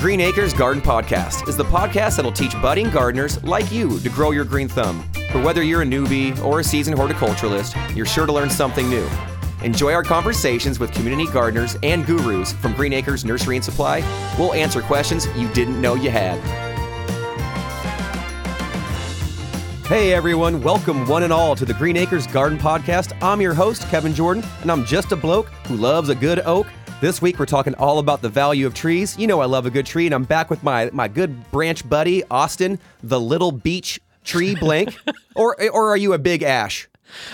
Green Acres Garden Podcast is the podcast that'll teach budding gardeners like you to grow your green thumb. For whether you're a newbie or a seasoned horticulturalist, you're sure to learn something new. Enjoy our conversations with community gardeners and gurus from Green Acres Nursery and Supply. We'll answer questions you didn't know you had. Hey everyone, welcome one and all to the Green Acres Garden Podcast. I'm your host, Kevin Jordan, and I'm just a bloke who loves a good oak. This week we're talking all about the value of trees. You know I love a good tree, and I'm back with my my good branch buddy, Austin, the little beech tree blank. or or are you a big ash?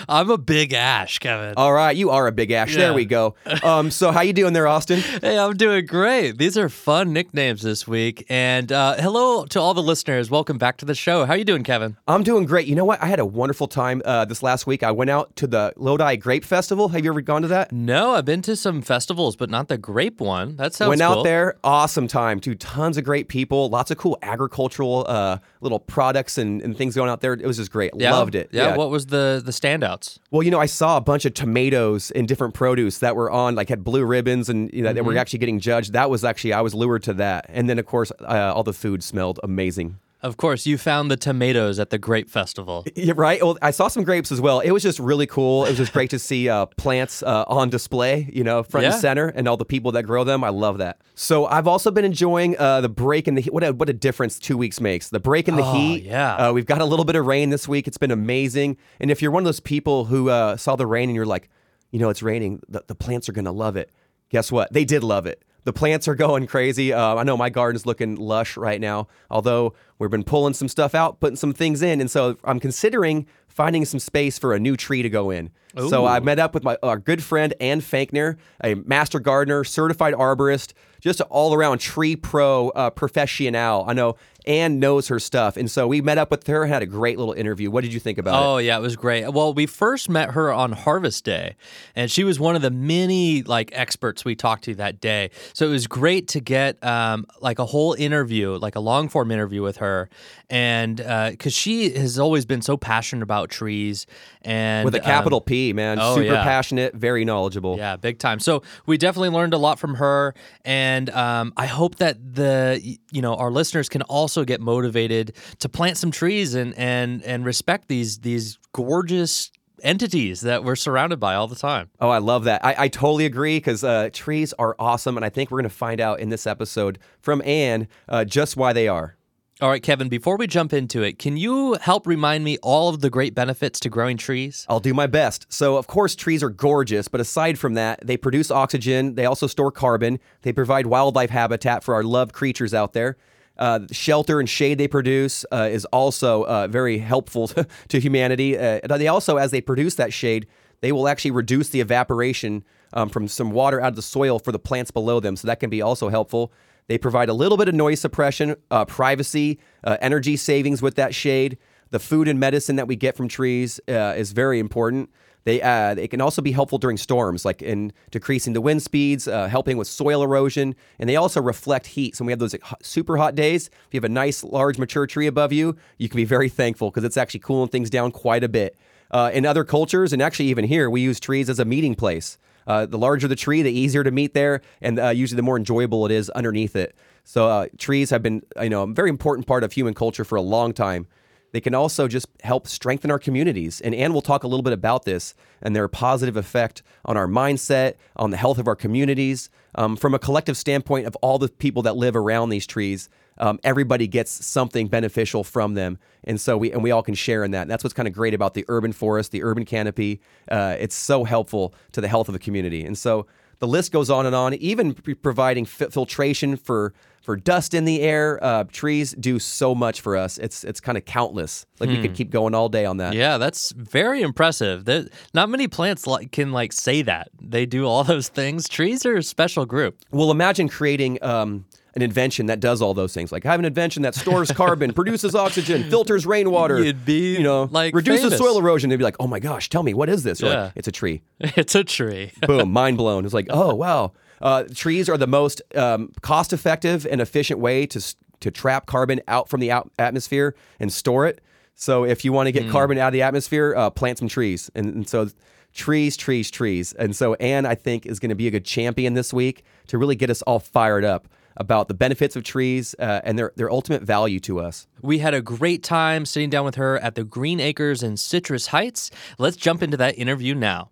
I'm a big ash, Kevin. All right, you are a big ash. There we go. Um, so how you doing there, Austin? Hey, I'm doing great. These are fun nicknames this week. And uh, hello to all the listeners. Welcome back to the show. How you doing, Kevin? I'm doing great. You know what? I had a wonderful time uh, this last week. I went out to the Lodi Grape Festival. Have you ever gone to that? No, I've been to some festivals, but not the grape one. That sounds Went cool. out there, awesome time. Dude, tons of great people, lots of cool agricultural uh, little products and, and things going out there. It was just great. Yeah? Loved it. Yeah. What was the the standouts? Well, you know, I saw a bunch of tomatoes and different produce that were on, like had blue ribbons and you know, that Mm-hmm. were actually getting judged. That was actually, I was lured to that. And then, of course, uh, all the food smelled amazing. Of course, you found the tomatoes at the grape festival. Yeah, right. Well, I saw some grapes as well. It was just really cool. It was just great to see uh, plants uh, on display, you know, front Yeah. and center, and all the people that grow them. I love that. So I've also been enjoying uh, the break in the heat. What a, what a difference two weeks makes. The break in the Oh, heat. yeah. Uh, we've got a little bit of rain this week. It's been amazing. And if you're one of those people who uh, saw the rain and you're like, you know, it's raining, the, the plants are going to love it. Guess what? They did love it. The plants are going crazy. Uh, I know my garden's looking lush right now, although we've been pulling some stuff out, putting some things in. And so I'm considering finding some space for a new tree to go in. So I met up with my our good friend Ann Fenkner, a master gardener, certified arborist, just an all around tree pro uh, professional. I know Ann knows her stuff. And so we met up with her and had a great little interview. What did you think about it? Oh yeah, it was great. Well, we first met her on Harvest Day, and she was one of the many like experts we talked to that day. So it was great to get um, like a whole interview, like a long form interview with her, and because she has always been so passionate about trees and With a um, capital P, man. oh, Super yeah. passionate, very knowledgeable. yeah, big time. So we definitely learned a lot from her, and um, I hope that the you know our listeners can also get motivated to plant some trees and and and respect these these gorgeous entities that we're surrounded by all the time. Oh, I love that. I, I totally agree because uh, trees are awesome. And I think we're going to find out in this episode from Anne uh, just why they are. All right, Kevin. Before we jump into it, can you help remind me all of the great benefits to growing trees? I'll do my best. So, of course, trees are gorgeous, but aside from that, they produce oxygen. They also store carbon. They provide wildlife habitat for our loved creatures out there. Uh, shelter and shade they produce uh, is also uh, very helpful to, to humanity. Uh, they also, as they produce that shade, they will actually reduce the evaporation um, from some water out of the soil for the plants below them. So that can be also helpful. They provide a little bit of noise suppression, uh, privacy, uh, energy savings with that shade. The food and medicine that we get from trees uh, is very important. They uh, they can also be helpful during storms, like in decreasing the wind speeds, uh, helping with soil erosion, and they also reflect heat. So when we have those super hot days, if you have a nice, large, mature tree above you, you can be very thankful because it's actually cooling things down quite a bit. Uh, in other cultures, and actually even here, we use trees as a meeting place. Uh, the larger the tree, the easier to meet there, and uh, usually the more enjoyable it is underneath it. So uh, trees have been, you know, a very important part of human culture for a long time. They can also just help strengthen our communities. And Anne will talk a little bit about this and their positive effect on our mindset, on the health of our communities. Um, from a collective standpoint of all the people that live around these trees, um, everybody gets something beneficial from them. And so we and we all can share in that. And that's what's kind of great about the urban forest, the urban canopy. Uh, it's so helpful to the health of the community. And so the list goes on and on, even providing fi- filtration for for dust in the air. Uh, trees do so much for us. It's it's kind of countless. Like we could keep going all day on that. Yeah, that's very impressive. There, not many plants like, can like say that they do all those things. Trees are a special group. Well, imagine creating um, an invention that does all those things. Like I have an invention that stores carbon, produces oxygen, filters rainwater. You'd be, you know, like, reduces famous. soil erosion. They'd be like, oh my gosh, tell me what is this? Yeah. like, it's a tree. It's a tree. Boom, mind blown. It's like, oh wow. Uh, trees are the most um, cost-effective and efficient way to to trap carbon out from the out- atmosphere and store it. So if you want to get carbon out of the atmosphere, uh, plant some trees. And, and so trees, trees, trees. And so Anne, I think, is going to be a good champion this week to really get us all fired up. About the benefits of trees uh, and their, their ultimate value to us. We had a great time sitting down with her at the Green Acres in Citrus Heights. Let's jump into that interview now.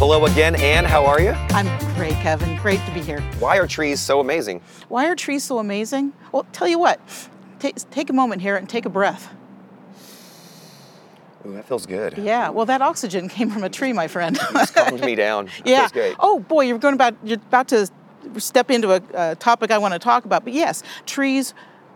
Hello again, Anne. How are you? I'm great, Kevin. Great to be here. Why are trees so amazing? Why are trees so amazing? Well, tell you what, take, take a moment here and take a breath. Ooh, that feels good. Yeah, well, that oxygen came from a tree, my friend. Just calmed me down. That yeah. feels great. Oh boy, you're going about you're about to step into a, a topic I want to talk about. But yes, trees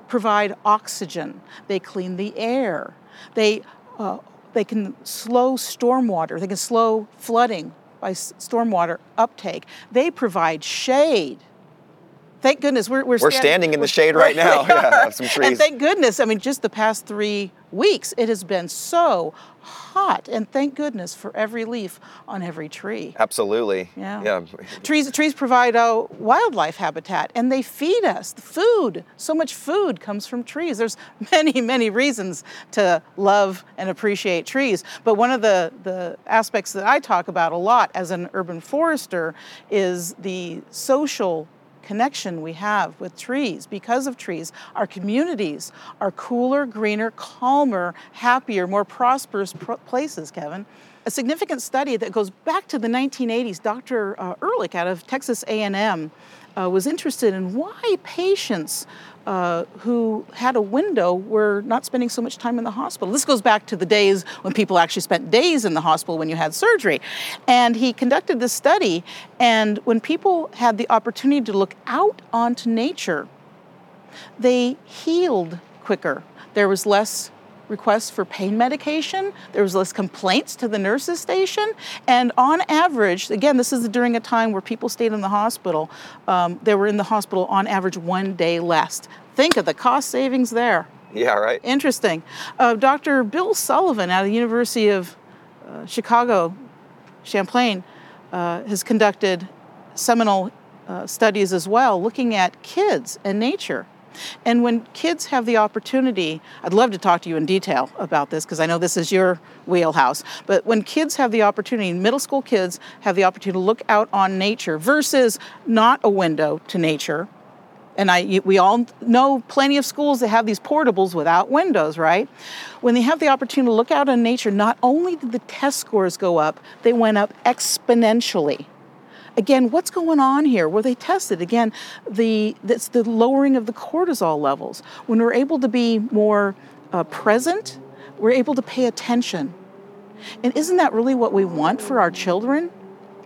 provide oxygen. They clean the air. They uh, they can slow stormwater. They can slow flooding by stormwater uptake. They provide shade. Thank goodness we're we're, we're standing in the shade right now. yeah, some trees. And thank goodness, I mean, just the past three weeks, it has been so hot, and thank goodness for every leaf on every tree. Absolutely. Yeah. Yeah. Trees trees provide a wildlife habitat, and they feed us the food. So much food comes from trees. There's many many reasons to love and appreciate trees, but one of the the aspects that I talk about a lot as an urban forester is the social connection we have with trees because of trees. Our communities are cooler, greener, calmer, happier, more prosperous pr- places, Kevin. A significant study that goes back to the 1980s, Dr. Uh, Ulrich out of Texas A&M uh, was interested in why patients uh, who had a window were not spending so much time in the hospital. This goes back to the days when people actually spent days in the hospital when you had surgery. And he conducted this study, and when people had the opportunity to look out onto nature, they healed quicker. There was less requests for pain medication. There was less complaints to the nurses station. And on average, again, this is during a time where people stayed in the hospital, um, they were in the hospital on average one day less. Think of the cost savings there. Yeah, right. Interesting. Uh, Dr. Bill Sullivan out of the University of uh, Chicago, Champaign, uh, has conducted seminal uh, studies as well looking at kids and nature. And when kids have the opportunity, I'd love to talk to you in detail about this because I know this is your wheelhouse. But when kids have the opportunity, middle school kids have the opportunity to look out on nature versus not a window to nature. And I, we all know plenty of schools that have these portables without windows, right? When they have the opportunity to look out on nature, not only did the test scores go up, they went up exponentially. Again, what's going on here? Were they tested? Again, the that's the lowering of the cortisol levels. When we're able to be more uh, present, we're able to pay attention. And isn't that really what we want for our children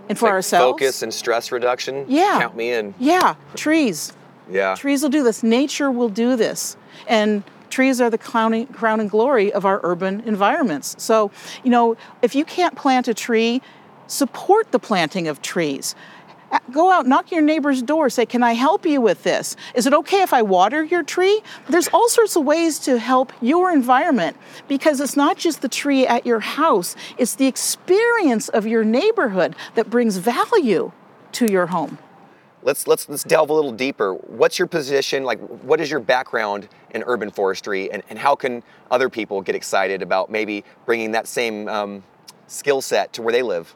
and for like ourselves? Focus and stress reduction. Yeah. Count me in. Yeah, trees. Yeah. Trees will do this. Nature will do this. And trees are the crowning, crown and glory of our urban environments. So, you know, if you can't plant a tree, support the planting of trees. Go out, knock your neighbor's door, say, Can I help you with this? Is it okay if I water your tree? There's all sorts of ways to help your environment because it's not just the tree at your house, it's the experience of your neighborhood that brings value to your home. Let's let's let's delve a little deeper. What's your position? Like, what is your background in urban forestry, and, and how can other people get excited about maybe bringing that same um, skill set to where they live?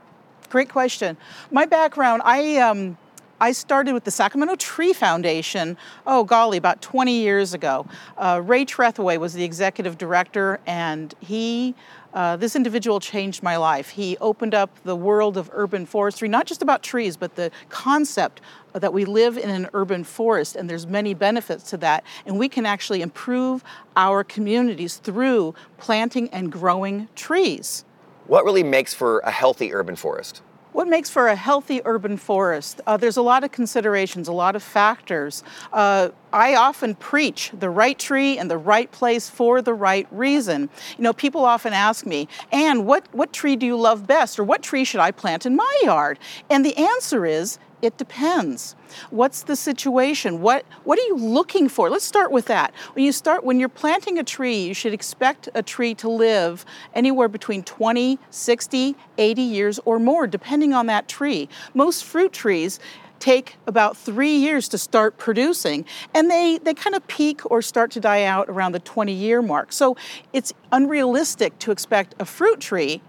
Great question. My background, I um, I started with the Sacramento Tree Foundation. Oh golly, about 20 years ago. Uh, Ray Tretheway was the executive director, and he. Uh, this individual changed my life. He opened up the world of urban forestry, not just about trees, but the concept that we live in an urban forest, and there's many benefits to that. And we can actually improve our communities through planting and growing trees. What really makes for a healthy urban forest? What makes for a healthy urban forest? Uh, there's a lot of considerations, a lot of factors. Uh, I often preach the right tree in the right place for the right reason. You know, people often ask me, Anne, what, what tree do you love best? Or what tree should I plant in my yard? And the answer is, it depends. What's the situation? What what are you looking for? Let's start with that. When you start when you're planting a tree, you should expect a tree to live anywhere between 20, 60, 80 years or more depending on that tree. Most fruit trees take about three years to start producing, and they, they kind of peak or start to die out around the 20 year mark. So it's unrealistic to expect a fruit tree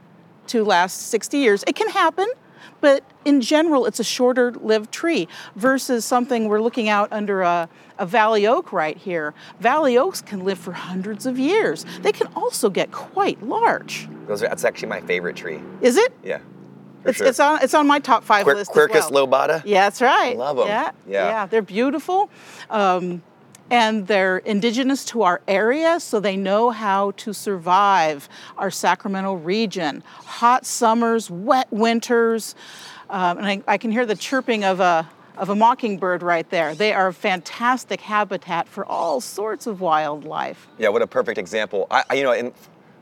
to last 60 years. It can happen, but in general, it's a shorter lived tree versus something we're looking out under a, a valley oak right here. Valley oaks can live for hundreds of years. They can also get quite large. Those are, that's actually my favorite tree. Is it? Yeah. For It's, sure. it's on it's on my top five Quir- list. Quercus well. lobata. Yeah, that's right. Love 'em. Yeah, Yeah. they're beautiful, um, and they're indigenous to our area, so they know how to survive our Sacramento region. Hot summers, wet winters, um, and I, I can hear the chirping of a of a mockingbird right there. They are a fantastic habitat for all sorts of wildlife. Yeah, what a perfect example. I, you know, and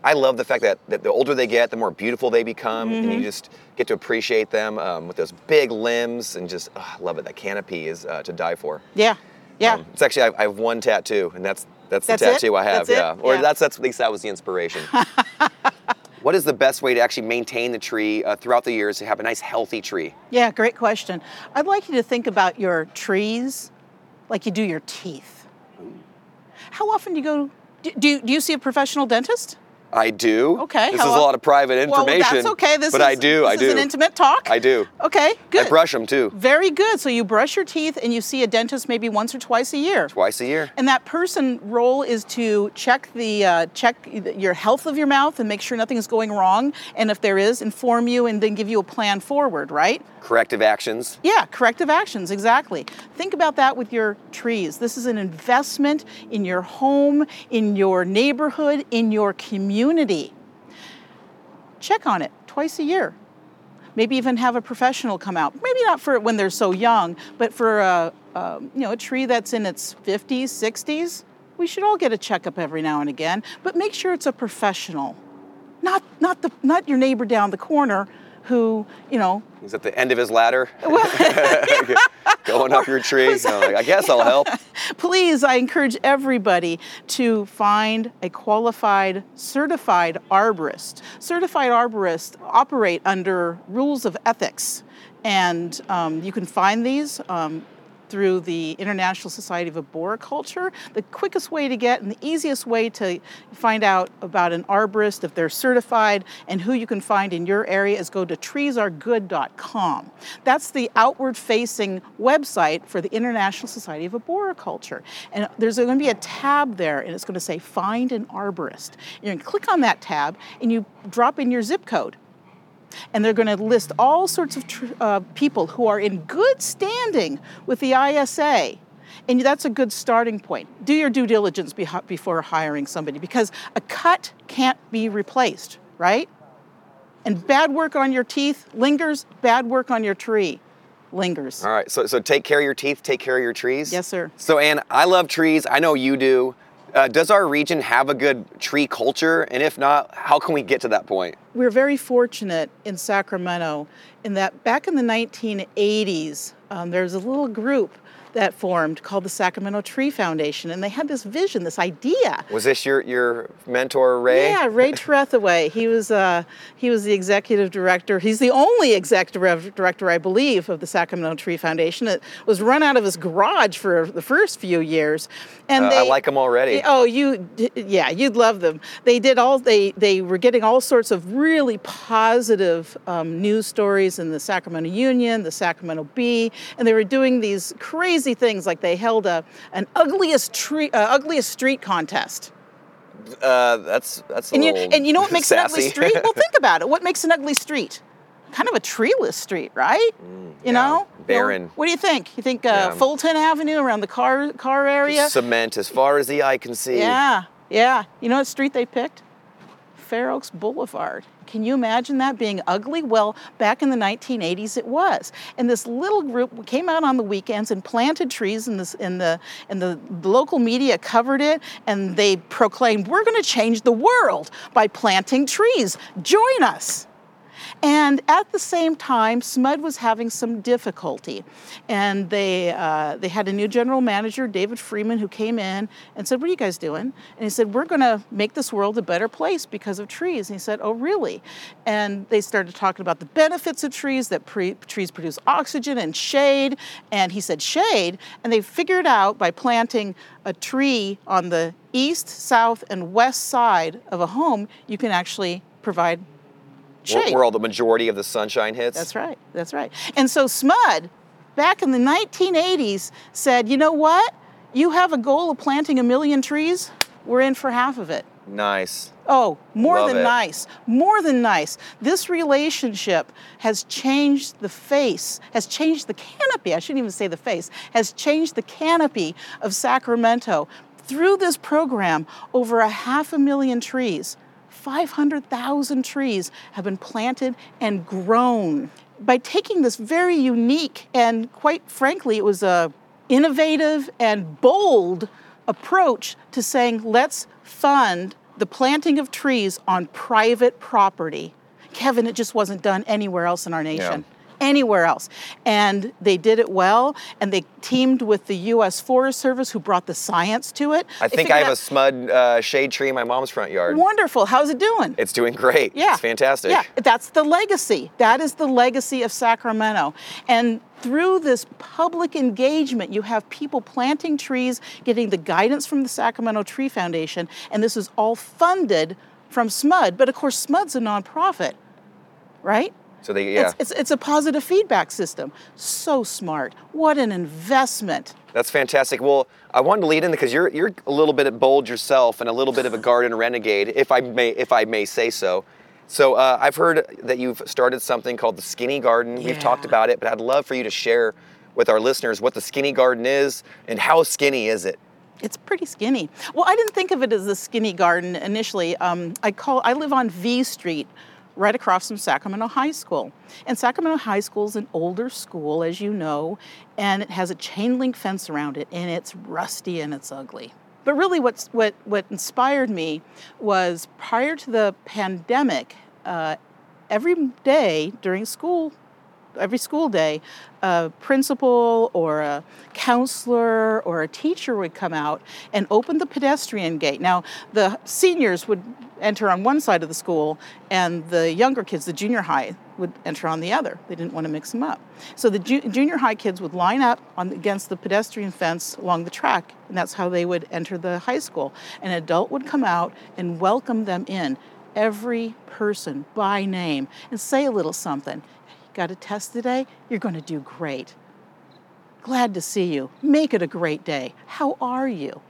I love the fact that, that the older they get, the more beautiful they become, and Mm-hmm. you just get to appreciate them um, with those big limbs and just, oh, I love it. That canopy is uh, to die for. Yeah, yeah. Um, it's actually I, I have one tattoo, and that's that's the That's it? tattoo I have. That's it? yeah, or Yeah. that's that's at least that was the inspiration. what is the best way to actually maintain the tree uh, throughout the years to have a nice healthy tree? Yeah, great question. I'd like you to think about your trees like you do your teeth. How often do you go? Do, do, do you see a professional dentist? I do. Okay. This is a lot of private information. Well, that's okay. This but is, I do. This I is an intimate talk. I do. Okay, good. I brush them too, Very good. So you brush your teeth and you see a dentist maybe once or twice a year. twice a year. And that person role is to check the uh, check your health of your mouth and make sure nothing is going wrong. And if there is, inform you and then give you a plan forward. Right? Corrective actions. Yeah, corrective actions, exactly. Think about that with your trees. This is an investment in your home, in your neighborhood, in your community. Check on it twice a year. Maybe even have a professional come out. Maybe not for it when they're so young, but for a, a you know a tree that's in its 50s, 60s. We should all get a checkup every now and again, but make sure it's a professional, not not the not your neighbor down the corner who you know He's at the end of his ladder, going up your tree. So I'm like, I guess I'll help. Please, I encourage everybody to find a qualified, certified arborist. Certified arborists operate under rules of ethics, and um, you can find these. Um, through the International Society of Arboriculture. The quickest way to get and the easiest way to find out about an arborist, if they're certified, and who you can find in your area is go to treesaregood.com. That's the outward facing website for the International Society of Arboriculture. And there's going to be a tab there, and it's going to say Find an Arborist. You're going to click on that tab, and you drop in your zip code and they're going to list all sorts of tr- uh, people who are in good standing with the ISA. And that's a good starting point. Do your due diligence beho- before hiring somebody because a cut can't be replaced, right? And bad work on your teeth lingers, bad work on your tree lingers. All right. So, so take care of your teeth. Take care of your trees. Yes, sir. So, Ann, I love trees. I know you do. Uh, does our region have a good tree culture? And if not, how can we get to that point? We're very fortunate in Sacramento in that back in the 1980s, um, there was a little group that formed called the Sacramento Tree Foundation, and they had this vision, this idea. Was this your your mentor, Ray? Yeah, Ray Tretheway. He was uh, he was the executive director. He's the only executive director, I believe, of the Sacramento Tree Foundation. It was run out of his garage for the first few years, and Uh, they I like them already. Oh, you, yeah, you'd love them. They did all they they were getting all sorts of really positive um, news stories in the Sacramento Union, the Sacramento Bee, and they were doing these crazy things like they held a an ugliest tree, uh, ugliest street contest. Uh, that's that's And you and you know what makes an ugly street? Well, think about it. What makes an ugly street? Kind of a treeless street, right? you yeah, know, barren. Well, what do you think? You think uh, Yeah. Fulton Avenue around the car car area? Cement as far as the eye can see. Yeah, yeah. You know what street they picked? Fair Oaks Boulevard. Can you imagine that being ugly? Well, back in the 1980s, it was. And this little group came out on the weekends and planted trees, and this, the and the local media covered it, and they proclaimed, "We're going to change the world by planting trees. Join us." And at the same time, SMUD was having some difficulty. And they, uh, they had a new general manager, David Freeman, who came in and said, What are you guys doing? And he said, We're going to make this world a better place because of trees. And he said, Oh, really? And they started talking about the benefits of trees, that pre- trees produce oxygen and shade. And he said, Shade. And they figured out by planting a tree on the east, south, and west side of a home, you can actually provide shade. Where, where all the majority of the sunshine hits. That's right. That's right. And so SMUD, back in the 1980s, said, you know what? You have a goal of planting a million trees. We're in for half of it. Nice. Oh, more Love than it. nice. More than nice. This relationship has changed the face, has changed the canopy. I shouldn't even say the face, has changed the canopy of Sacramento. Through this program, over a half a million trees, 500,000 trees have been planted and grown. By taking this very unique and quite frankly, it was a innovative and bold approach to saying let's fund the planting of trees on private property. Kevin, it just wasn't done anywhere else in our nation. Anywhere else. And they did it well, and they teamed with the U.S. Forest Service, who brought the science to it. I They think I have a smud uh, shade tree in my mom's front yard. Wonderful. How's it doing? It's doing great. Yeah. It's fantastic. Yeah, that's the legacy. That is the legacy of Sacramento. And through this public engagement, you have people planting trees, getting the guidance from the Sacramento Tree Foundation, and this is all funded from SMUD. But of course, SMUD's a nonprofit, right? So they, yeah. It's, it's, it's a positive feedback system. So smart. What an investment. That's fantastic. Well, I wanted to lead in because you're you're a little bit bold yourself and a little bit of a garden renegade, if I may if I may say so. So uh, I've heard that you've started something called the Skinny Garden. We've talked about it, but I'd love for you to share with our listeners what the Skinny Garden is and how skinny is it. It's pretty skinny. Well, I didn't think of it as a skinny garden initially. Um, I call I live on V Street, right across from Sacramento High School. And Sacramento High School is an older school, as you know, and it has a chain link fence around it, and it's rusty and it's ugly. But really, what's, what what inspired me was prior to the pandemic, uh, every day during school every school day, a principal or a counselor or a teacher would come out and open the pedestrian gate. Now, the seniors would enter on one side of the school, and the younger kids, the junior high, would enter on the other. They didn't want to mix them up. So the ju- junior high kids would line up on, against the pedestrian fence along the track, and that's how they would enter the high school. An adult would come out and welcome them in, every person by name, and say a little something. Got a test today? You're going to do great. Glad to see you. Make it a great day. How are you?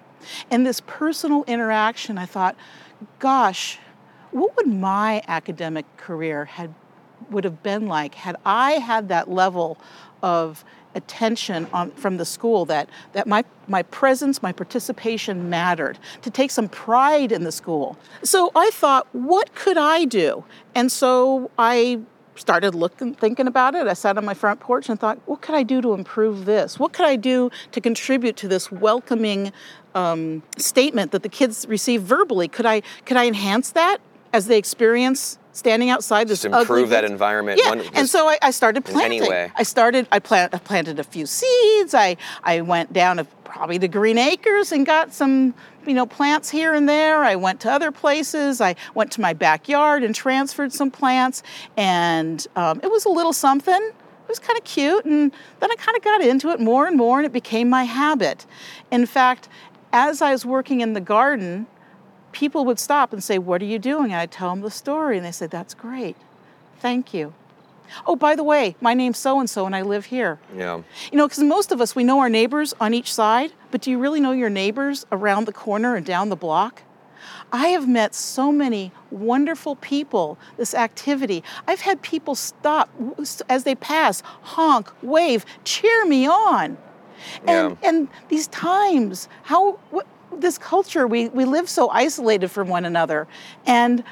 And this personal interaction, I thought, gosh, what would my academic career had would have been like had I had that level of attention on, from the school that, that my, my presence, my participation mattered, to take some pride in the school. So I thought, what could I do? And so I started looking, thinking about it. I sat on my front porch and thought, what could I do to improve this? What could I do to contribute to this welcoming um, statement that the kids receive verbally? Could I could I enhance that as they experience standing outside this Just improve that environment. Yeah, one- and so I, I started planting. way. I started. I, plant, I planted a few seeds. I I went down to probably the Green Acres and got some you know plants here and there. I went to other places. I went to my backyard and transferred some plants, and um, it was a little something. It was kind of cute, and then I kind of got into it more and more, and it became my habit. In fact, as I was working in the garden, people would stop and say, What are you doing? And I'd tell them the story, and they said, That's great. Thank you. Oh, by the way, my name's so and so, and I live here. Yeah. You know, because most of us, we know our neighbors on each side, but do you really know your neighbors around the corner and down the block? I have met so many wonderful people this activity. I've had people stop as they pass, honk, wave, cheer me on. And, Yeah. and these times, how what, this culture, we, we live so isolated from one another. And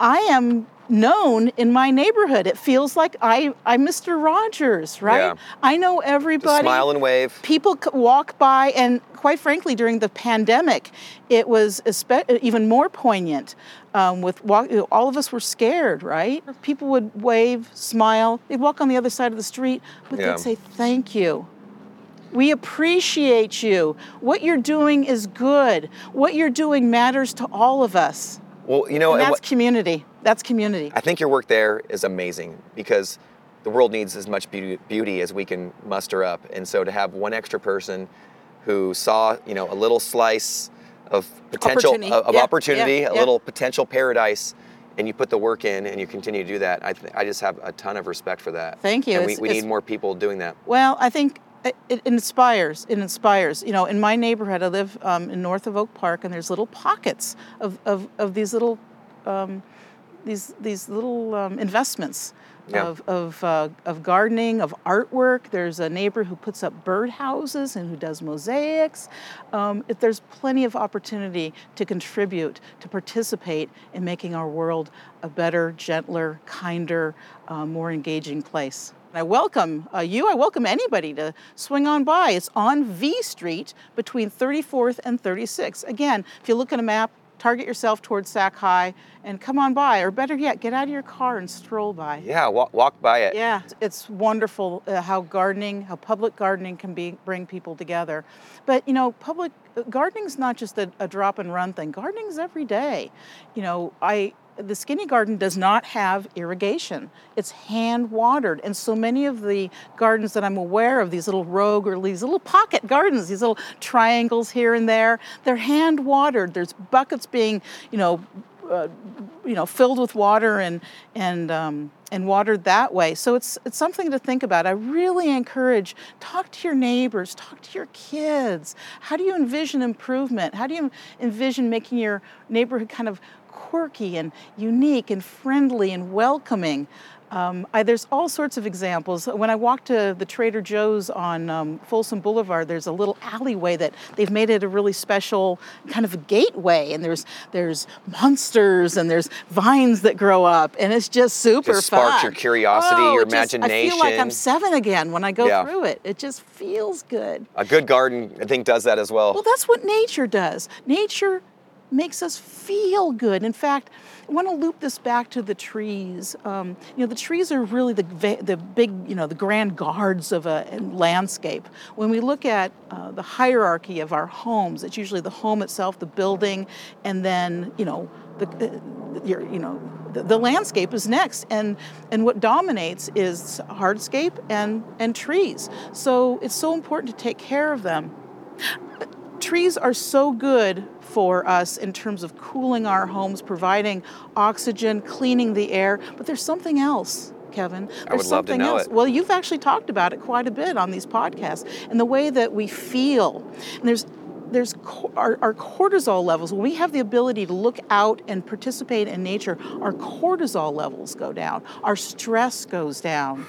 I am known in my neighborhood. It feels like I, I'm Mr. Rogers, right? Yeah. I know Just everybody smile and wave. people walk by and quite frankly during the pandemic it was espe- even more poignant um, with walk- all of us were scared right people would wave smile they'd walk on the other side of the street but Yeah. they'd say thank you we appreciate you what you're doing is good what you're doing matters to all of us Well, you know, and and that's what- community that's community I think your work there is amazing because the world needs as much beauty, beauty as we can muster up, and so to have one extra person who saw, you know, a little slice of potential Opportunity. of, of Yeah, opportunity, yeah, a yeah. little potential paradise and you put the work in and you continue to do that, I, th- I just have a ton of respect for that. Thank you. And we, we need more people doing that. Well, I think it, it inspires. It inspires. You know, in my neighborhood, I live um, in north of Oak Park, and there's little pockets of, of, of these little um, these these little um, investments Yeah. of of, uh, of gardening, of artwork. There's a neighbor who puts up birdhouses and who does mosaics. Um, it, there's plenty of opportunity to contribute, to participate in making our world a better, gentler, kinder, uh, more engaging place. I welcome uh, you. I welcome anybody to swing on by. It's on V Street between 34th and 36th. Again, if you look at a map, target yourself towards Sac High and come on by, or better yet, get out of your car and stroll by. Yeah, walk, walk by it. Yeah, it's wonderful uh, how gardening, how public gardening can be bring people together. But you know, public uh, gardening's not just a, a drop and run thing. Gardening's every day. You know, I the skinny garden does not have irrigation. It's hand watered, and so many of the gardens that I'm aware of, these little rogue or these little pocket gardens, these little triangles here and there, they're hand watered. There's buckets being, you know, uh, you know, filled with water and and um, and watered that way. So it's it's something to think about. I really encourage talk to your neighbors, talk to your kids. How do you envision improvement? How do you envision making your neighborhood kind of quirky and unique and friendly and welcoming? Um, I, there's all sorts of examples. When I walk to the Trader Joe's on um, Folsom Boulevard, there's a little alleyway that they've made it a really special kind of a gateway, and there's there's monsters and there's vines that grow up, and it's just super Just sparks fun. your curiosity, Oh, your just- I feel like I'm seven again when I go Yeah. through it. It just feels good. A good garden, I think, does that as well. Well, that's what nature does. Nature makes us feel good. In fact, I want to loop this back to the trees. Um, you know, the trees are really the the big, you know, the grand guards of a landscape. When we look at uh, the hierarchy of our homes, it's usually the home itself, the building, and then you know the uh, your, you know the, the landscape is next, and and what dominates is hardscape and and trees. So it's so important to take care of them trees are so good for us in terms of cooling our homes, providing oxygen, cleaning the air, but there's something else. Kevin, there's would love to something know else. it. Well, you've actually talked about it quite a bit on these podcasts, and the way that we feel. And there's there's our, our cortisol levels. When we have the ability to look out and participate in nature, our cortisol levels go down, our stress goes down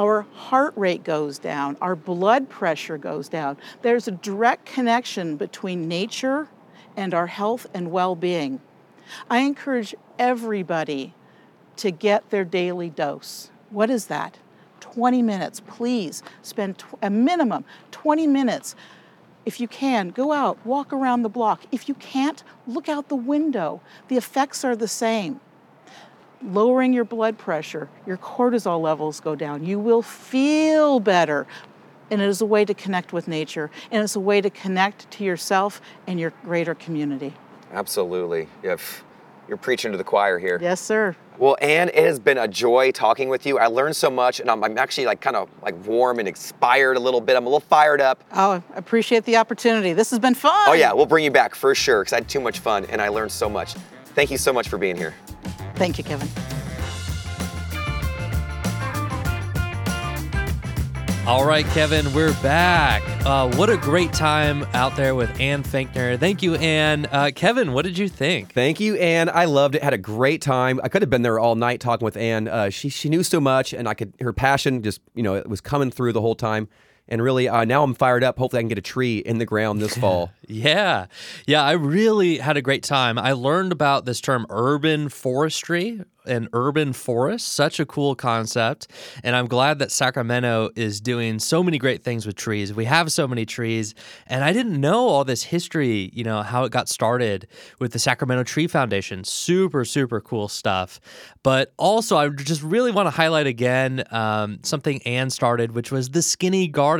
our heart rate goes down, our blood pressure goes down. There's a direct connection between nature and our health and well being. I encourage everybody to get their daily dose. What is that? 20 minutes. Please spend tw- a minimum 20 minutes. If you can, go out, walk around the block. If you can't, look out the window. The effects are the same lowering your blood pressure, your cortisol levels go down. You will feel better. And it is a way to connect with nature, and it's a way to connect to yourself and your greater community. Absolutely. If You're preaching to the choir here. Yes, sir. Well, Anne, it has been a joy talking with you. I learned so much, and I'm, I'm actually like kind of like warm and inspired a little bit. I'm a little fired up. Oh, I appreciate the opportunity. This has been fun. Oh yeah, we'll bring you back for sure because I had too much fun and I learned so much. Thank you so much for being here. Thank you, Kevin. All right, Kevin, we're back. Uh, what a great time out there with Ann Fenkner. Thank you, Ann. Uh, Kevin, what did you think? Thank you, Ann. I loved it. Had a great time. I could have been there all night talking with Ann. Uh, she she knew so much, and I could her passion just you know it was coming through the whole time. And really, uh, now I'm fired up. Hopefully, I can get a tree in the ground this fall. Yeah. Yeah, I really had a great time. I learned about this term urban forestry and urban forest, such a cool concept. And I'm glad that Sacramento is doing so many great things with trees. We have so many trees. And I didn't know all this history, you know, how it got started with the Sacramento Tree Foundation. Super, super cool stuff. But also, I just really want to highlight again um, something Anne started, which was the Skinny Garden.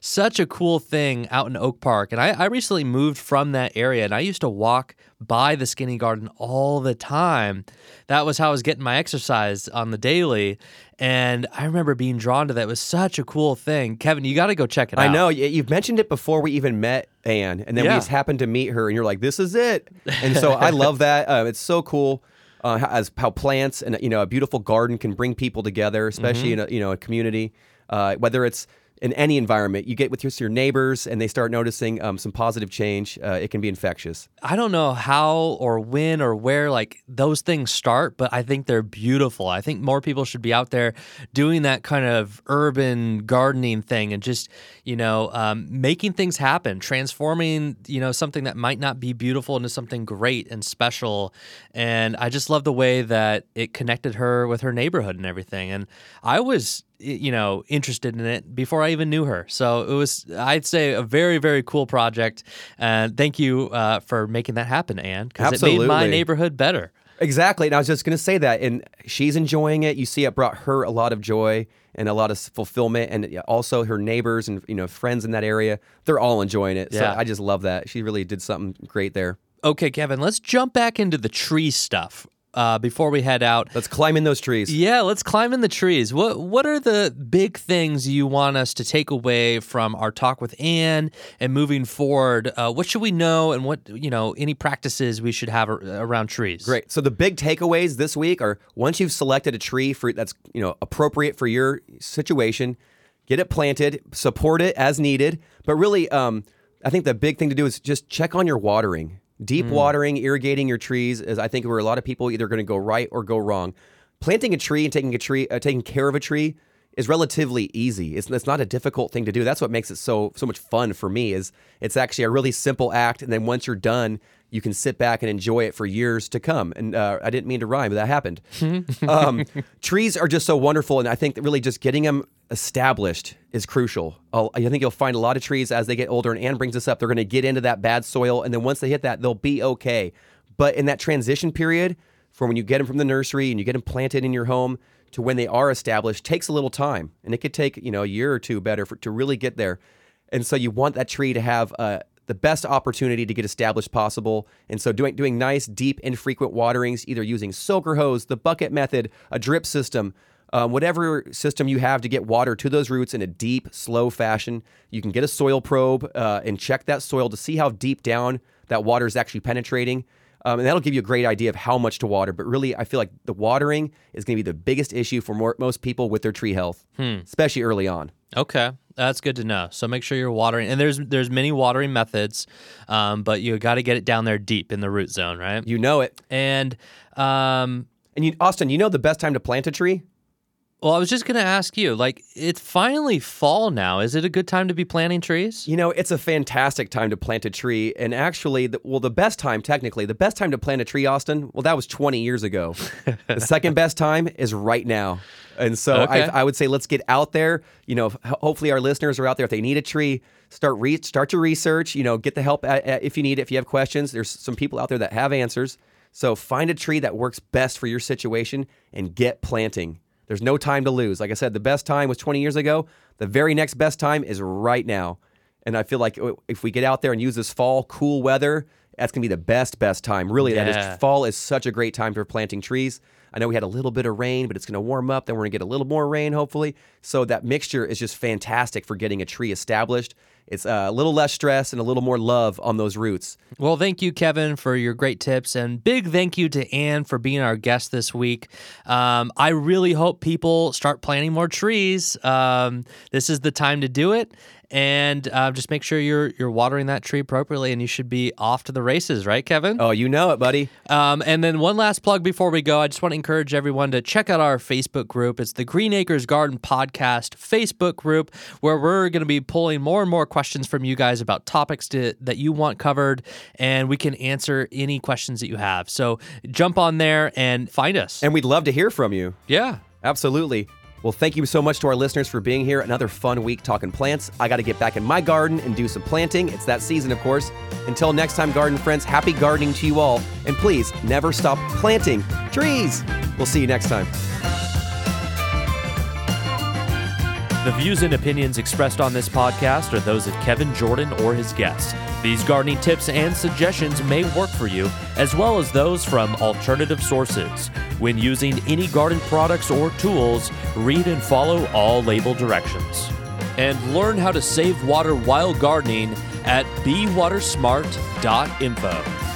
Such a cool thing out in Oak Park. And I, I recently moved from that area and I used to walk by the Skinny Garden all the time. That was how I was getting my exercise on the daily. And I remember being drawn to that. It was such a cool thing. Kevin, you got to go check it out. I know you've mentioned it before we even met Anne, and then we just happened to meet her, and you're like, "This is it." And so I love that. Uh, it's so cool. uh, how- as how plants and you know a beautiful garden can bring people together, especially Mm-hmm. in a you know a community, uh, whether it's in any environment. You get with your, your neighbors and they start noticing um, some positive change. Uh, it can be infectious. I don't know how or when or where like those things start, but I think they're beautiful. I think more people should be out there doing that kind of urban gardening thing and just you know um, making things happen, transforming you know something that might not be beautiful into something great and special. And I just love the way that it connected her with her neighborhood and everything. And I was you know interested in it before I even knew her. So it was I'd say a very very cool project. And thank you uh, for making that happen, Anne, because it made my neighborhood better. Exactly. And I was just going to say that. And she's enjoying it. You see, it brought her a lot of joy and a lot of fulfillment. And also her neighbors and, you know, friends in that area, they're all enjoying it. Yeah. So I just love that. She really did something great there. Okay, Kevin, let's jump back into the tree stuff uh, before we head out. Let's climb in those trees. Yeah, let's climb in the trees. What what are the big things you want us to take away from our talk with Anne and moving forward? Uh, what should we know, and what you know, any practices we should have ar- around trees? Great. So the big takeaways this week are once you've selected a tree for that's you know appropriate for your situation, get it planted, support it as needed. But really, um, I think the big thing to do is just check on your watering. Deep watering, irrigating your trees is I think where a lot of people either going to go right or go wrong. Planting a tree and taking a tree, uh, taking care of a tree is relatively easy. It's, it's not a difficult thing to do. That's what makes it so so much fun for me. Is it's actually a really simple act, and then once you're done, you can sit back and enjoy it for years to come. And uh, I didn't mean to rhyme, but that happened. um, trees are just so wonderful, and I think that really just getting them established is crucial. I'll, I think you'll find a lot of trees as they get older, and Anne brings this up, they're going to get into that bad soil, and then once they hit that, they'll be okay. But in that transition period, from when you get them from the nursery and you get them planted in your home to when they are established, takes a little time, and it could take you know a year or two better for, to really get there. And so you want that tree to have uh, the best opportunity to get established possible. And so doing doing nice, deep, infrequent waterings, either using soaker hose, the bucket method, a drip system, um, whatever system you have to get water to those roots in a deep, slow fashion. You can get a soil probe uh, and check that soil to see how deep down that water is actually penetrating. Um, and that'll give you a great idea of how much to water. But really, I feel like the watering is going to be the biggest issue for more, most people with their tree health, especially early on. Okay, that's good to know. So make sure you're watering, and there's there's many watering methods, um, but you got to get it down there deep in the root zone, right? You know it. And um, And you, Austin, you know the best time to plant a tree? Well, I was just gonna ask you, like, it's finally fall now. Is it a good time to be planting trees? You know, it's a fantastic time to plant a tree. And actually, the, well, the best time, technically, the best time to plant a tree, Austin, well, that was 20 years ago. the second best time is right now. And so Okay. I, I would say let's get out there. You know, hopefully our listeners are out there. If they need a tree, start re- start to research. You know, get the help a- a- if you need it. If you have questions, there's some people out there that have answers. So find a tree that works best for your situation and get planting. There's no time to lose. Like I said, the best time was 20 years ago. The very next best time is right now. And I feel like if we get out there and use this fall cool weather, that's gonna be the best, best time. Really, that Yeah. is fall is such a great time for planting trees. I know we had a little bit of rain, but it's gonna warm up. Then we're gonna get a little more rain, hopefully. So that mixture is just fantastic for getting a tree established. It's a little less stress and a little more love on those roots. Well, thank you, Kevin, for your great tips, and big thank you to Anne for being our guest this week. Um, I really hope people start planting more trees. Um, this is the time to do it, and uh, just make sure you're you're watering that tree appropriately, and you should be off to the races, right, Kevin? Oh, you know it, buddy. Um, and then one last plug before we go. I just want to encourage everyone to check out our Facebook group. It's the Green Acres Garden Podcast Facebook group, where we're going to be pulling more and more questions from you guys about topics to, that you want covered, and we can answer any questions that you have. So jump on there and find us. And we'd love to hear from you. yeah. Absolutely. Well, thank you so much to our listeners for being here. Another fun week talking plants. I got to get back in my garden and do some planting. It's that season, of course. Until next time, garden friends, happy gardening to you all. And please never stop planting trees. We'll see you next time. The views and opinions expressed on this podcast are those of Kevin Jordan or his guests. These gardening tips and suggestions may work for you, as well as those from alternative sources. When using any garden products or tools, read and follow all label directions. And learn how to save water while gardening at bewatersmart.info.